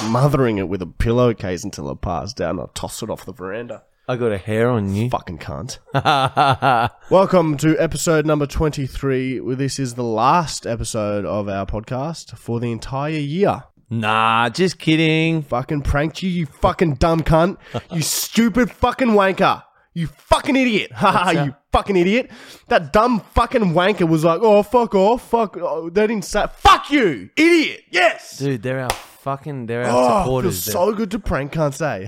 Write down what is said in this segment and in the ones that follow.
smothering it with a pillowcase until it passed out, and I tossed it off the veranda. I got a hair on you. Fucking cunt. Welcome to episode number 23. This is the last episode of our podcast for the entire year. nah, just kidding. Fucking pranked you, you fucking dumb cunt. You stupid fucking wanker. You fucking idiot. Haha, you fucking idiot. That dumb fucking wanker was like, oh, fuck off. Fuck. Oh, they didn't say, fuck you, idiot. Yes. Dude, they're our fucking, they're our Oh, feels supporters. so good to prank, can't say.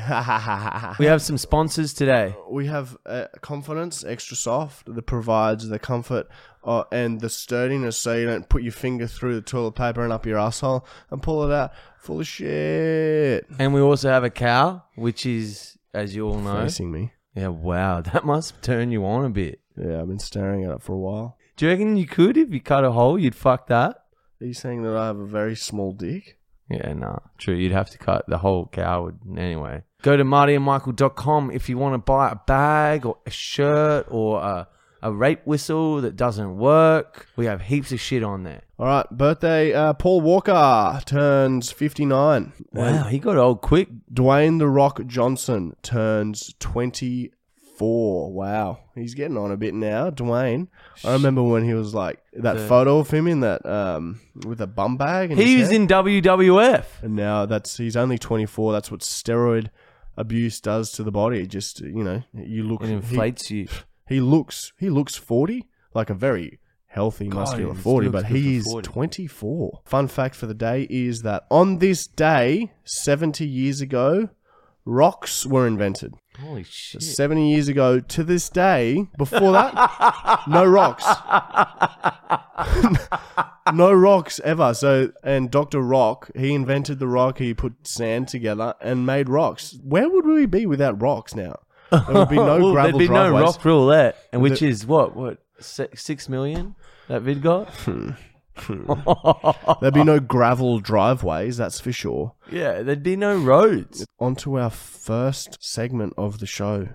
we have some sponsors today. we have uh, confidence extra soft that provides the comfort uh, and the sturdiness so you don't put your finger through the toilet paper and up your asshole and pull it out full of shit And we also have a cow, which is, as you all know. facing me Yeah, wow. That must turn you on a bit. yeah i've been staring at it for a while Do you reckon you could if you cut a hole, you'd fuck that? are you saying that i have a very small dick Yeah, nah. True. You'd have to cut the whole cow would anyway. Go to martyandmichael.com if you want to buy a bag or a shirt or a, a rape whistle that doesn't work. We have heaps of shit on there. all right birthday uh, paul walker turns 59 Wow, he got old quick. dwayne the rock johnson turns 24 wow. He's getting on a bit now dwayne. I remember when he was like that The- photo of him in that um with a bum bag and He was in WWF. and now that's he's only 24 that's what steroid abuse does to the body. Just you know you look It he, inflates you. he looks he looks 40 like a very healthy muscular he 40 looks but good for he's 40. 24 fun fact for the day is that on this day 70 years ago rocks were invented Holy shit. 70 years ago to this day. Before that no rocks. No rocks ever. So and dr rock he invented the rock. He put sand together and made rocks. Where would we be without rocks now? There would be no Well, gravel there'd be no driveways. rock roulette, and which The- is what what si- six million that vid got. Hmm. There'd be no gravel driveways, that's for sure. yeah, there'd be no roads. On to our first segment of the show.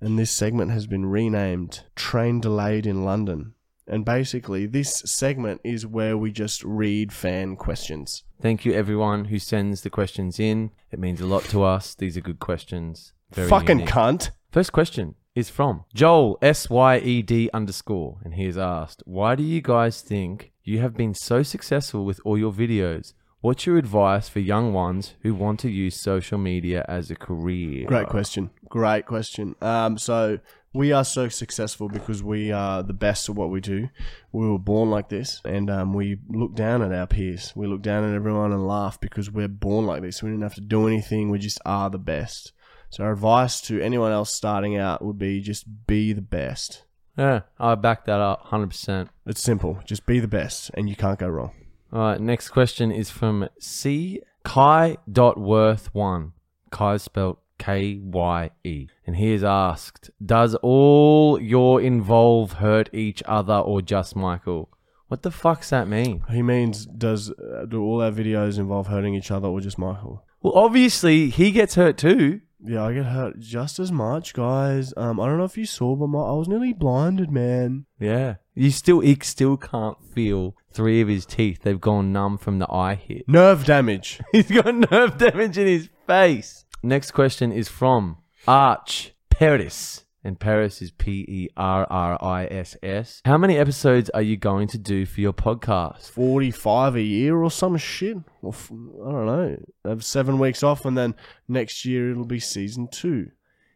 And this segment has been renamed Train Delayed in London. And basically, this segment is where we just read fan questions. Thank you, everyone who sends the questions in. It means a lot to us. These are good questions. Very Fucking unique. cunt. First question is from Joel S Y E D underscore, and he has asked, "Why do you guys think you have been so successful with all your videos? What's your advice for young ones who want to use social media as a career?" Great question. Great question. Um, so we are so successful because we are the best at what we do. We were born like this, and um, we look down at our peers. We look down at everyone and laugh because we're born like this. We didn't have to do anything. We just are the best. So our advice to anyone else starting out would be just be the best. Yeah, I back that up, hundred percent. It's simple. Just be the best, and you can't go wrong. All right, next question is from C Kai dot Worth one. Kai is spelled K Y E, and he has asked, "Does all your involve hurt each other or just Michael?" What the fuck's that mean? He means does uh, do all our videos involve hurting each other or just Michael? Well, obviously he gets hurt too. Yeah, I get hurt just as much, guys. Um, I don't know if you saw, but my, I was nearly blinded, man. Yeah, you still he still can't feel three of his teeth. They've gone numb from the eye hit. Nerve damage. He's got nerve damage in his face. Next question is from Arch Paris. And Paris is P E R R I S S. How many episodes are you going to do for your podcast? 45 a year or some shit. Or f- I don't know. Have seven weeks off, and then next year it'll be season two.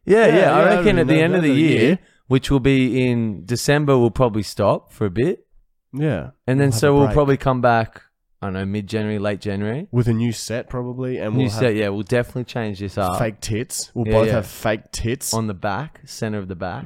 Yeah, yeah. Yeah, I reckon at the end of the year, year. which will be in December, we'll probably stop for a bit. Yeah. And then We'll so we'll probably come back, I don't know, mid January, late January. With a new set, probably. And New we'll set, yeah, we'll definitely change this have up. fake tits. We'll Yeah, both yeah. have fake tits. on the back, center of the back.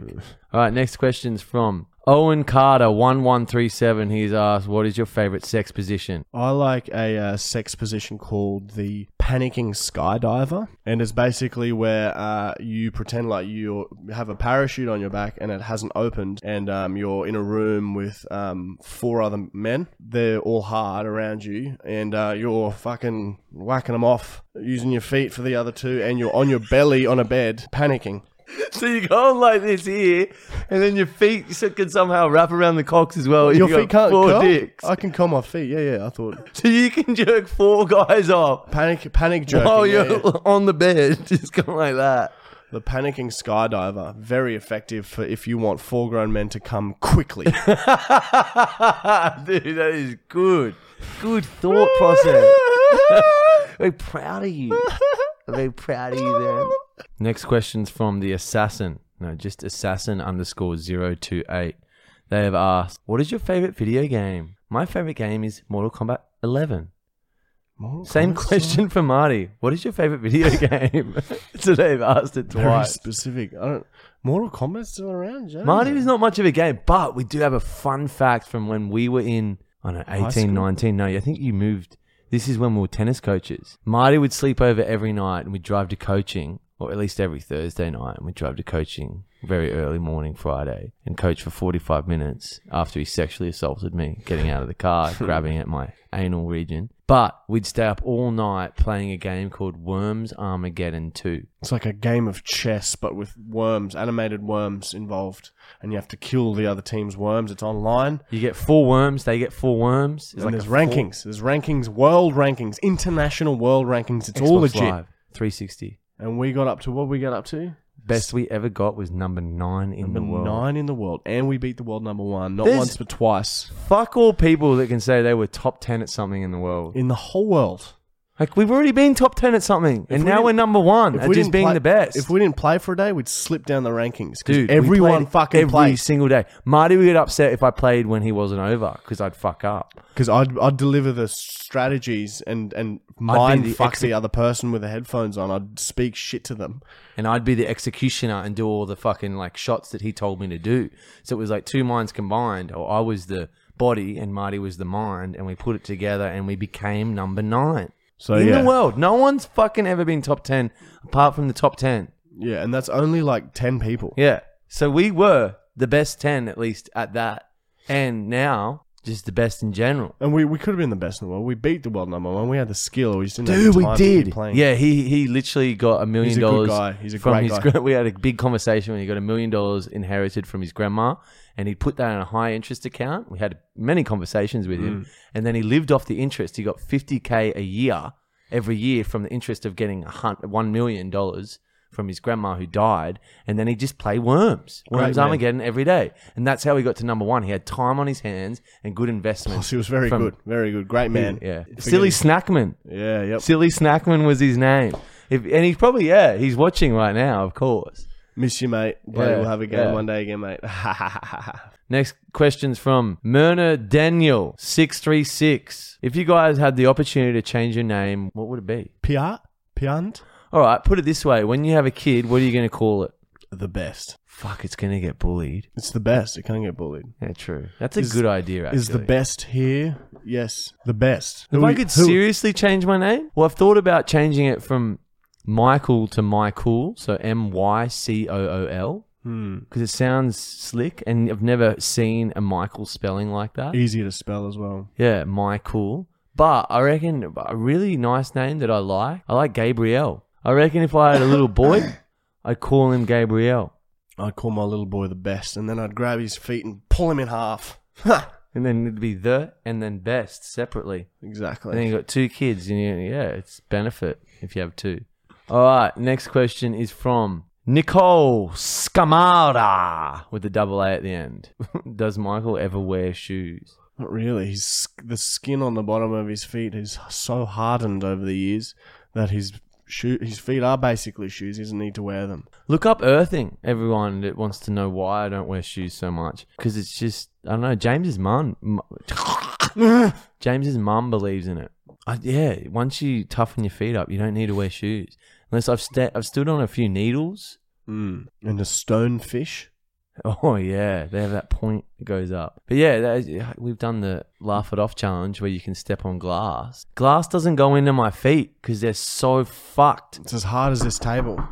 All right, next question's from Owen Carter one one three seven. He's asked, "What is your favorite sex position?" I like a uh, sex position called the panicking skydiver, and it's basically where uh, you pretend like you have a parachute on your back and it hasn't opened, and um, you're in a room with um, four other men. They're all hard around you, and uh, you're fucking whacking them off using your feet for the other two, and you're on your belly on a bed panicking. So you go on like this here, and then your feet can somehow wrap around the cocks as well. Your You feet can't four curl? dicks. I can curl my feet. Yeah, yeah. I thought So you can jerk four guys off panic, panic jerking. while you're yeah. on the bed, just going like that. The panicking skydiver, very effective for if you want four grown men to come quickly. Dude, that is good. Good thought process. Very proud of you. Very proud of you, then. Next question's from the assassin. No, just assassin underscore zero two eight. They have asked, "What is your favorite video game?" My favorite game is Mortal Kombat 11. Mortal Same Kombat's question for Marty. What is your favorite video game? so they've asked it Very twice. specific. I don't. Mortal Kombat's still around, Joe? Marty is not much of a game, but we do have a fun fact from when we were in, I don't know, 18, school? 19. No, I think you moved. This is when we were tennis coaches. Marty would sleep over every night and we'd drive to coaching, or at least every Thursday night, and we'd drive to coaching very early morning Friday and coach for 45 minutes after he sexually assaulted me, getting out of the car, grabbing at my anal region. But we'd stay up all night playing a game called Worms Armageddon 2. It's like a game of chess, but with worms, animated worms involved, and you have to kill the other team's worms. It's online, You get four worms, they get four worms. It's and like there's a four- rankings. There's rankings, world rankings, international world rankings. It's all Xbox legit. Live, 360. And we got up to what we got up to? Best we ever got was number nine in Number the world. nine in the world, and we beat the world number one, not There's- once but twice Fuck all people that can say they were top ten at something in the world. in the whole world. Like we've already been top ten at something, and we now didn't- we're number one at just didn't being play- the best. If we didn't play for a day, we'd slip down the rankings. 'cause Dude, we everyone played fucking every plays. single day. Marty would get upset if I played when he wasn't over because I'd fuck up. Because I'd, I'd deliver the strategies and, and mind the fuck exe- the other person with the headphones on. I'd speak shit to them. and I'd be the executioner and do all the fucking like shots that he told me to do. So it was like two minds combined, or I was the body and Marty was the mind, and we put it together and we became number nine So in yeah, the world. No one's fucking ever been top ten apart from the top ten. yeah, and that's only like ten people. Yeah, so we were the best ten at least at that, and now just the best in general. And we, we could have been the best in the world. We beat the world number one. We had the skill. We just didn't time to playing. Yeah, he he literally got a million He's a good dollars. guy. He's a from great his guy. we had a big conversation when he got a million dollars inherited from his grandma, and he put that in a high interest account. We had many conversations with Mm. him, and then he lived off the interest. He got fifty k a year every year from the interest of getting a hun- one million dollars from his grandma who died, and then he just play worms, Great worms man. Armageddon every day, and that's how he got to number one. He had time on his hands and good investments. Plus, he was very from- good. Very good. Great man. yeah, silly snackman. Yeah, yep. Silly Snackman was his name. If, and he's probably, yeah, he's watching right now, of course. Miss you, mate. Bloody Yeah, we'll have a game yeah. one day again, mate. Next question's from Myrna Daniel, 636. If you guys had the opportunity to change your name, what would it be? Piat? Piant? All right, put it this way. When you have a kid, what are you going to call it? The best. Fuck, it's going to get bullied. It's the best. It can't get bullied. Yeah, true. That's a Is- good idea, actually. Is the best here? Yes, the best. If Who I we- could who- seriously change my name, well, I've thought about changing it from Michael to Michael, so M Y C O O L. Hmm. because it sounds slick, and I've never seen a Michael spelling like that. Easier to spell as well. Yeah, Michael. But I reckon a really nice name that I like. I like Gabriel. I reckon if I had a little boy, I'd call him Gabriel, I'd call my little boy the best, and then I'd grab his feet and pull him in half. Ha! and then it'd be the and then best separately. exactly. And then you got two kids, and you, yeah, it's benefit if you have two. All right, next question is from Nicole Scamara with the double A at the end. Does Michael ever wear shoes? Not really. He's the skin on the bottom of his feet is so hardened over the years that his shoe, his feet are basically shoes. He doesn't need to wear them. Look up earthing, everyone that wants to know why I don't wear shoes so much. Because it's just, I don't know, James's mum. m- James's mum believes in it. I, yeah, once you toughen your feet up, you don't need to wear shoes. Unless I've, sta I've stood on a few needles. Mm. And a stonefish. Oh, yeah, they have that point that goes up. But yeah, that is, we've done the laugh it off challenge where you can step on glass. Glass doesn't go into my feet because they're so fucked. It's as hard as this table.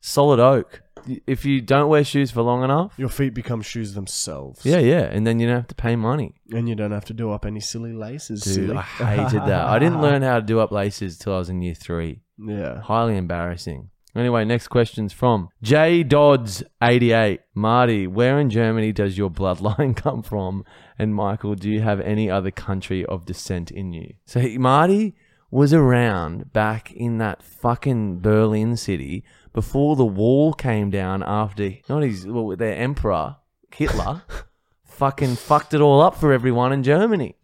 Solid oak. If you don't wear shoes for long enough, Your feet become shoes themselves. Yeah, yeah, and then you don't have to pay money. And you don't have to do up any silly laces. Dude, silly. I hated that. I didn't learn how to do up laces till I was in year three. Yeah. Highly embarrassing. Anyway, next question's from J Dodds eighty eight. Marty, where in Germany does your bloodline come from? And Michael, do you have any other country of descent in you? So he- Marty was around back in that fucking Berlin city before the wall came down after not his well, their emperor Hitler fucking fucked it all up for everyone in Germany.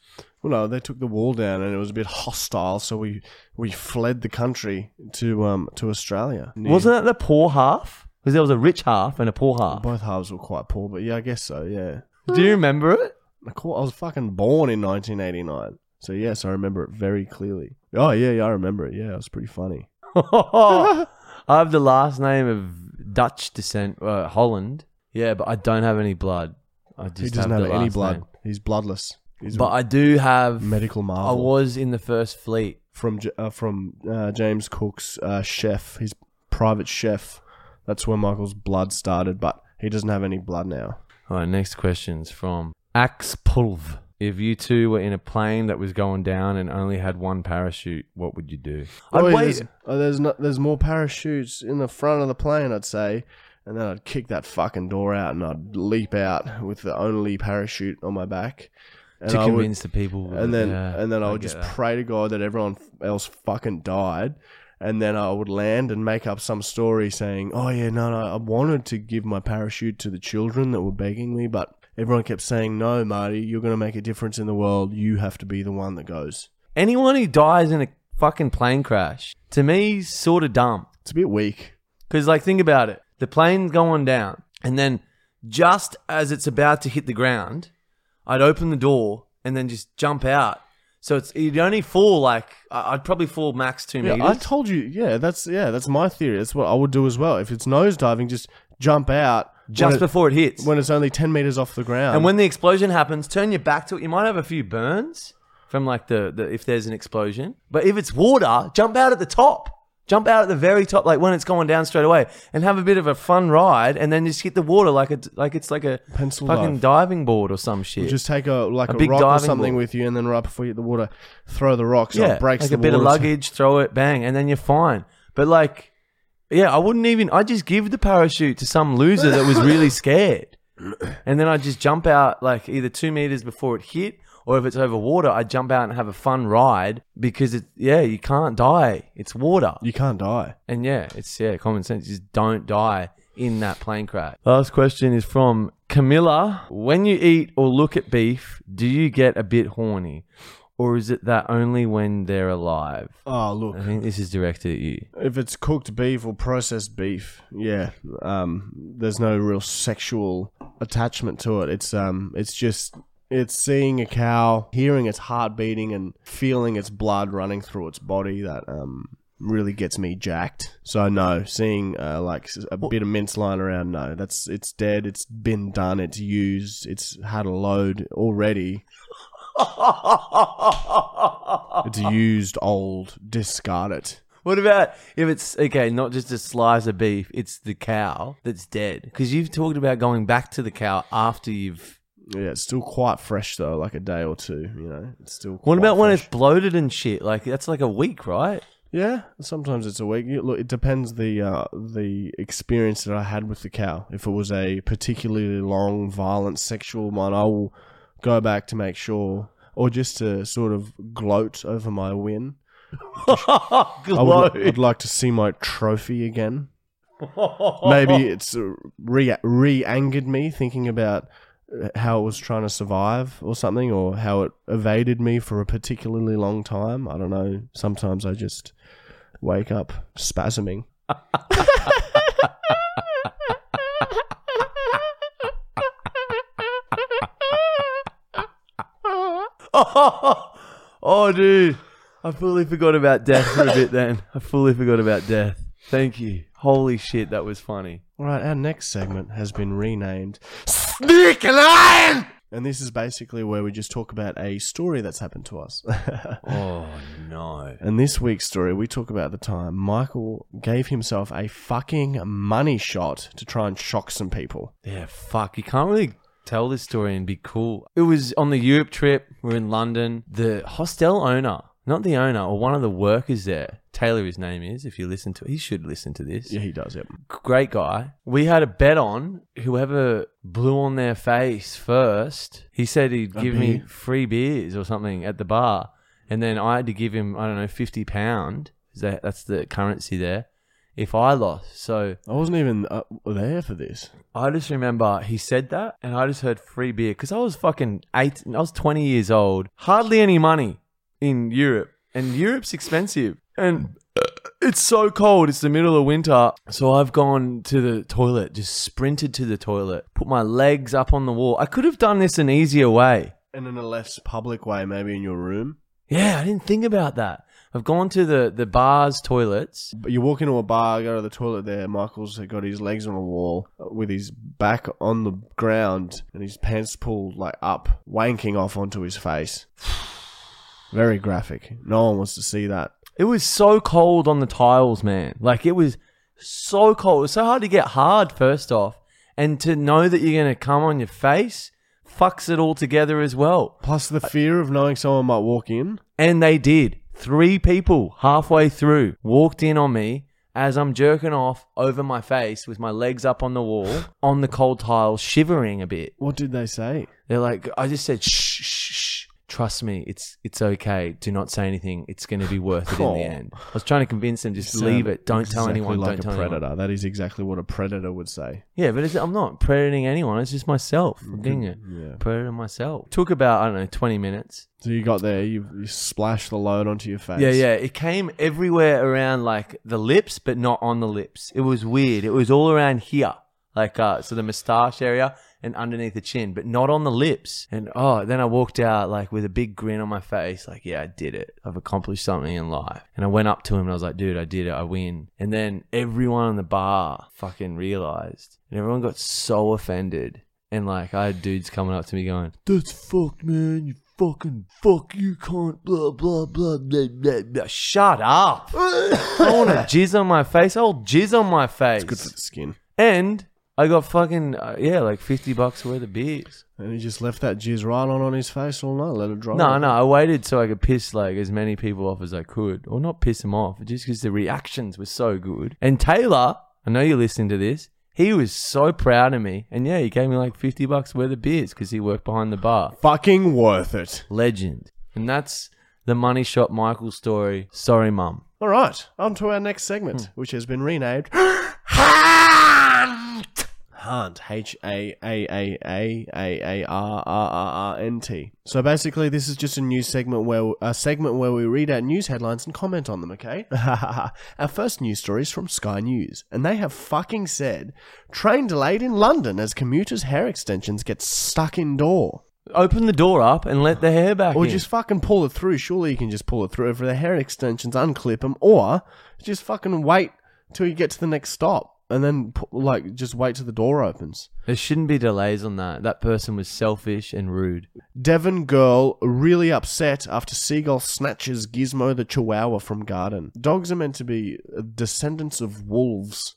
Well, no, they took the wall down, and it was a bit hostile, so we we fled the country to um to Australia. Wasn't that the poor half? Because there was a rich half and a poor half. both halves were quite poor, but yeah, I guess so. Yeah, Do you remember it? I was fucking born in 1989, so yes, I remember it very clearly. Oh yeah, yeah, I remember it. Yeah, it was pretty funny. I have the last name of Dutch descent, uh, Holland. Yeah, but I don't have any blood. I just he doesn't have, have, any blood. name. He's bloodless. He's But I do have. medical marvel. I was in the first fleet. from uh, from uh, James Cook's uh, chef, his private chef. That's where Michael's blood started, but he doesn't have any blood now. All right, next question's from Axpulv. If you two were in a plane that was going down and only had one parachute, what would you do? I'd Oh, wait. There's, oh, there's not. There's more parachutes in the front of the plane, I'd say, and then I'd kick that fucking door out and I'd leap out with the only parachute on my back. And to I would- convince the people. and then yeah, and then I I would get just that. pray to God that everyone else fucking died, and then I would land and make up some story saying, "Oh yeah, no, no, I wanted to give my parachute to the children that were begging me, but everyone kept saying, no, Marty, you're gonna make a difference in the world. You have to be the one that goes." Anyone who dies in a fucking plane crash, to me, sort of dumb. It's a bit weak. Because, like, think about it. The plane's going down, and then just as it's about to hit the ground, I'd open the door and then just jump out. So it's you'd only fall like I'd probably fall max two Yeah, meters. I told you. Yeah, that's yeah, that's my theory. That's what I would do as well. If it's nose diving, just jump out just it- before it hits. when it's only ten meters off the ground. and when the explosion happens, turn your back to it. You might have a few burns from like the, the if there's an explosion. But if it's water, jump out at the top. Jump out at the very top, like when it's going down straight away, and have a bit of a fun ride, and then just hit the water like it's like it's like a Pencil fucking dive. diving board or some shit. just take a like A a, big rock or something board. with you, and then right before you hit the water, throw the rock so yeah, it breaks like the a bit of luggage, throw it, bang, and then you're fine. But like, yeah, I wouldn't even. I just give the parachute to some loser that was really scared, and then I just jump out like either two meters before it hit, or if it's over water, I jump out and have a fun ride because it. Yeah, you can't die. It's water, You can't die. and yeah, it's yeah common sense. Just don't die in that plane crash. Last question is from Camilla. When you eat or look at beef, do you get a bit horny? Or is it that only when they're alive? Oh look, I think this is directed at you. if it's cooked beef or processed beef, yeah, um, there's no real sexual attachment to it. It's um, it's just it's seeing a cow, hearing its heart beating, and feeling its blood running through its body that um really gets me jacked. So no, seeing uh, like a bit of mince lying around, no, that's it's dead. It's been done. It's used. It's had a load already. It's used, old. Discard it. What about if it's okay, not just a slice of beef, it's the cow that's dead? Because you've talked about going back to the cow after you've. Yeah, it's still quite fresh though, like a day or two. You know, it's still. What about when it's bloated and shit? Like that's like a week, right? Yeah, sometimes it's a week. You- Look, it depends the uh, the experience that I had with the cow. If it was a particularly long, violent, sexual one, I will go back to make sure, or just to sort of gloat over my win. I would. I'd like to see my trophy again. Maybe it's uh, re re angered me thinking about uh, how it was trying to survive or something, or how it evaded me for a particularly long time. I don't know. Sometimes I just wake up spasming. oh, dude. I fully forgot about death for a bit then. I fully forgot about death. Thank you. Holy shit, that was funny. All right, our next segment has been renamed Sneak and Iron! And this is basically where we just talk about a story that's happened to us. Oh, no. And this week's story, we talk about the time Michael gave himself a fucking money shot to try and shock some people. Yeah, fuck. You can't really tell this story and be cool. It was on the Europe trip. We're in London. The hostel owner, not the owner or one of the workers there. Taylor, his name is. If you listen to, he should listen to this. Yeah, he does. Yep. Great guy. We had a bet on whoever blew on their face first. He said he'd A give me beer? free beers or something at the bar, and then I had to give him I don't know fifty pound. That, that's the currency there. If I lost, so I wasn't even uh, there for this. I just remember he said that, and I just heard free beer because I was fucking eight. I was twenty years old. Hardly any money in Europe, and Europe's expensive, and it's so cold. It's the middle of winter, so I've gone to the toilet, just sprinted to the toilet, put my legs up on the wall. I could have done this an easier way. And in a less public way, maybe in your room. Yeah, I didn't think about that. I've gone to the the bar's toilets. But you walk into a bar, go to the toilet there. Michael's got his legs on a wall with his back on the ground and his pants pulled like up, wanking off onto his face. Very graphic. No one wants to see that. It was so cold on the tiles, man. Like it was so cold. It was so hard to get hard first off, and to know that you're gonna come on your face fucks it all together as well. Plus the fear of knowing someone might walk in. And they did. Three people halfway through walked in on me as I'm jerking off over my face with my legs up on the wall on the cold tiles, shivering a bit. What did they say? They're like, I just said, shh, shh, shh. Trust me, it's it's okay. Do not say anything. It's going to be worth it in the end. I was trying to convince them, just leave it. Don't tell exactly anyone. Like don't a tell predator. anyone. That is exactly what a predator would say. Yeah, but it's, I'm not predating anyone. It's just myself. I'm being a Yeah. predator myself. Took about I don't know 20 minutes. So you got there, you, you splashed the load onto your face. Yeah, yeah. It came everywhere around like the lips, but not on the lips. It was weird. It was all around here, like uh, so the moustache area and underneath the chin, but not on the lips. And oh, then I walked out like with a big grin on my face, like yeah, I did it. I've accomplished something in life. And I went up to him and I was like, dude, I did it. I win. And then everyone in the bar fucking realized, and everyone got so offended. And like I had dudes coming up to me going, "That's fucked, man. You fucking fuck. You can't blah blah blah blah blah." blah. Shut up. I want to jizz on my face. I'll jizz on my face. It's good for the skin. And I got fucking uh, yeah, like fifty bucks worth of beers. And he just left that jizz right on on his face all night, let it dry. No, no, I waited so I could piss like as many people off as I could, or not piss them off, just because the reactions were so good. And Taylor, I know you're listening to this. He was so proud of me, and yeah, he gave me like fifty bucks worth of beers because he worked behind the bar. Fucking worth it. Legend, and that's the money shot Michael story. Sorry, mum. All right, on to our next segment, Hmm. which has been renamed Hunt. H A A A A A A R R R R N T. So basically, this is just a news segment where a segment where we read out news headlines and comment on them. Okay. our first news story is from Sky News, and they have fucking said train delayed in London as commuters' hair extensions get stuck indoor. Open the door up and let the hair back in. Or in. just fucking pull it through. Surely you can just pull it through. If the hair extensions, unclip them, or just fucking wait till you get to the next stop, and then like just wait till the door opens. there shouldn't be delays on that. That person was selfish and rude. Devon girl really upset after seagull snatches Gizmo the Chihuahua from garden. Dogs are meant to be descendants of wolves,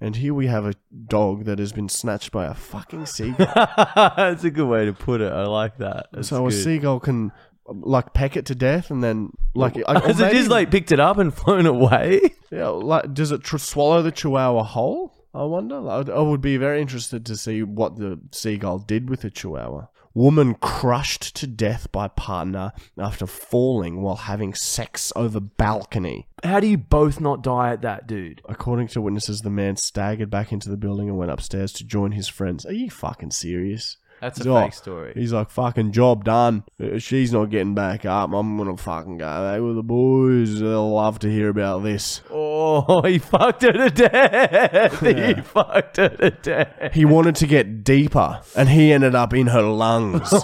and here we have a dog that has been snatched by a fucking seagull. That's a good way to put it. I like that. That's so a seagull can like peck it to death, and then like I- or Has it maybe- just like picked it up and flown away? Yeah, like, does it tr- swallow the chihuahua whole? I wonder. Like, I would be very interested to see what the seagull did with the chihuahua. Woman crushed to death by partner after falling while having sex over balcony. How do you both not die at that, dude? According to witnesses, the man staggered back into the building and went upstairs to join his friends. Are you fucking serious? That's a Oh, fake story. He's like, fucking job done. Uh, She's not getting back up. I'm gonna fucking go back with the boys. They'll love to hear about this. Oh, he fucked her to death. He fucked her to death. He wanted to get deeper, and he ended up in her lungs.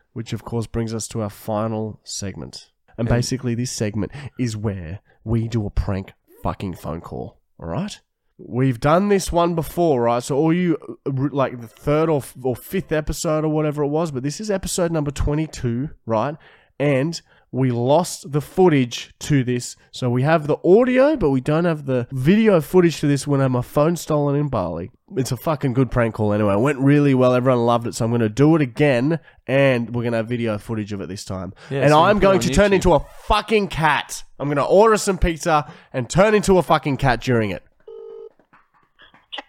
Which, of course, brings us to our final segment. And basically, this segment is where we do a prank fucking phone call. All right? We've done this one before, right? So, all you, like the third or, or fifth episode or whatever it was, but this is episode number 22, right? And we lost the footage to this. So we have the audio, but we don't have the video footage to this when I had my phone stolen in Bali. It's a fucking good prank call anyway. It went really well. Everyone loved it. So I'm going to do it again and we're going to have video footage of it this time. Yeah, and so I'm going to turn into a fucking cat. I'm going to order some pizza and turn into a fucking cat during it.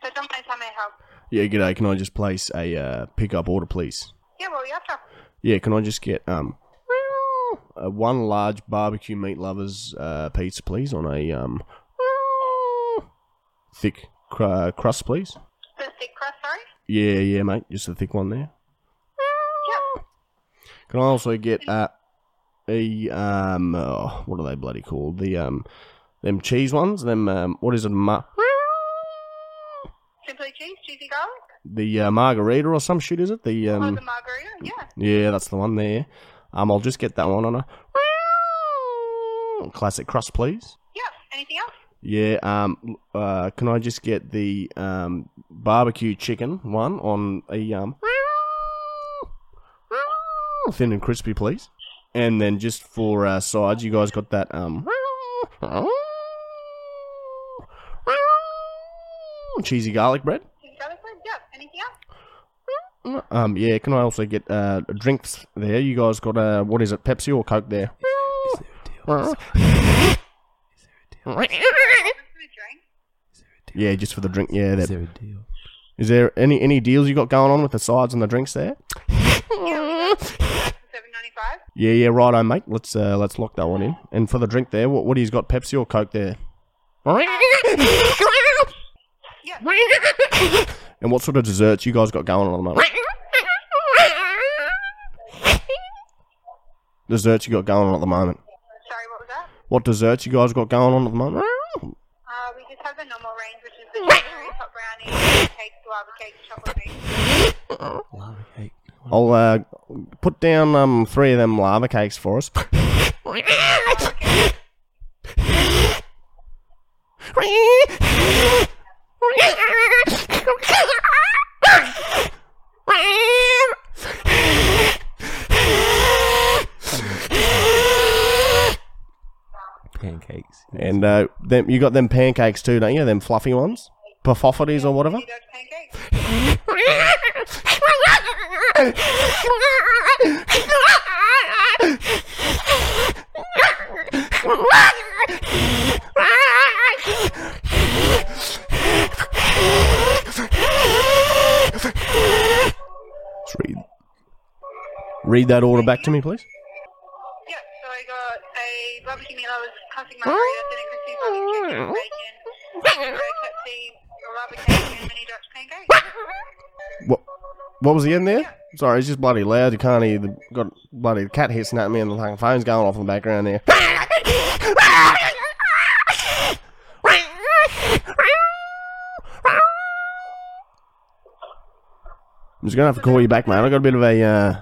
So Domino's, how may I help? Yeah, g'day. Can I just place a uh, pickup order, please? Yeah, well, you after? Yeah, can I just get um uh, one large barbecue meat lovers uh, pizza, please, on a um thick cr- uh, crust, please? The thick crust, sorry? Yeah, yeah, mate, just a thick one there. Yeah. Can I also get uh, a um oh, what are they bloody called? The um them cheese ones, them um what is it? Ma- Simply cheese, cheesy garlic? the uh, margarita or some shit, is it? The Oh, um the margarita? Yeah. Yeah, that's the one there. Um, I'll just get that one on a classic crust, please. Yeah. Anything else? Yeah. Um. Uh. Can I just get the um barbecue chicken one on a um thin and crispy, please? And then just for uh, sides, you guys got that um cheesy garlic bread. Cheesy garlic bread? Yeah. Anything else? Um. Yeah. Can I also get uh drinks there? You guys got uh what is it? Pepsi or Coke there? Is there? What's the drink? Is there a deal? Yeah, just for the drink. Yeah, Is there. there a deal? Is there any any deals you got going on with the sides and the drinks there? Seven ninety five. Yeah, yeah, righto, mate. Let's uh, let's lock that one in. And for the drink there, what what do you got? Pepsi or Coke there? Yeah. And what sort of desserts you guys got going on at the moment? Desserts you got going on at the moment? Sorry, what was that? What desserts you guys got going on at the moment? Uh, we just have the normal range, which is the strawberry hot brownie, cakes, lava cakes, chocolate cakes. Lava cake. I'll uh, put down um three of them lava cakes for us. Pancakes. And uh, them you got them pancakes too, don't you? Them fluffy ones, puffoffities or whatever. You Dutch pancakes? Let's read. Read that order back to me, please. Yeah, so I got a barbecue classic margarita, thin and crispy barbecue chicken, bacon, bread, Pepsi, a lava cake, and mini Dutch pancakes. What? What was the end there? Sorry, it's just bloody loud. You can't hear the got bloody cat hissing at me, and the phone's going off in the background there. I'm just gonna have to call you back, man. I got a bit of a uh,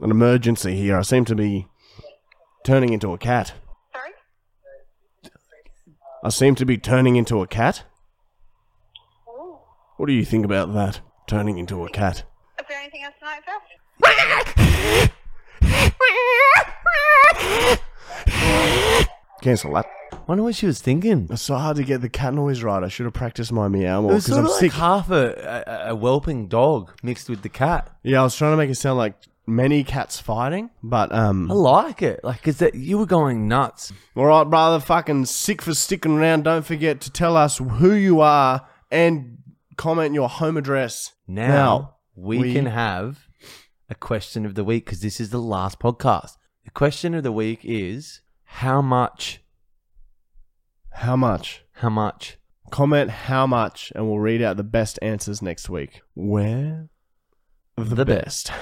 an emergency here. I seem to be turning into a cat. Sorry? I seem to be turning into a cat. Ooh. What do you think about that? Turning into a cat. Is there anything else tonight, Seth? Cancel that. I wonder what she was thinking. It's so hard to get the cat noise right. I should have practiced my meow It more was because sort I'm of like sick. half a, a, a whelping dog mixed with the cat. Yeah, I was trying to make it sound like many cats fighting, but um. I like it. Like, cause that you were going nuts. All right, brother. Fucking sick for sticking around. Don't forget to tell us who you are and comment your home address. Now, we, we- can have a question of the week because this is the last podcast. The question of the week is how much? How much? How much? Comment how much, and we'll read out the best answers next week. Where the, The best.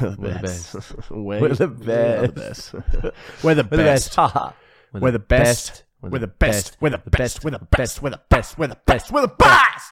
We're the We're the best. We're, the best. We're the We're the best. best. We're the best. We're the best. We're the best. We're the best. We're the best. We're the best. We're the best. We're the best.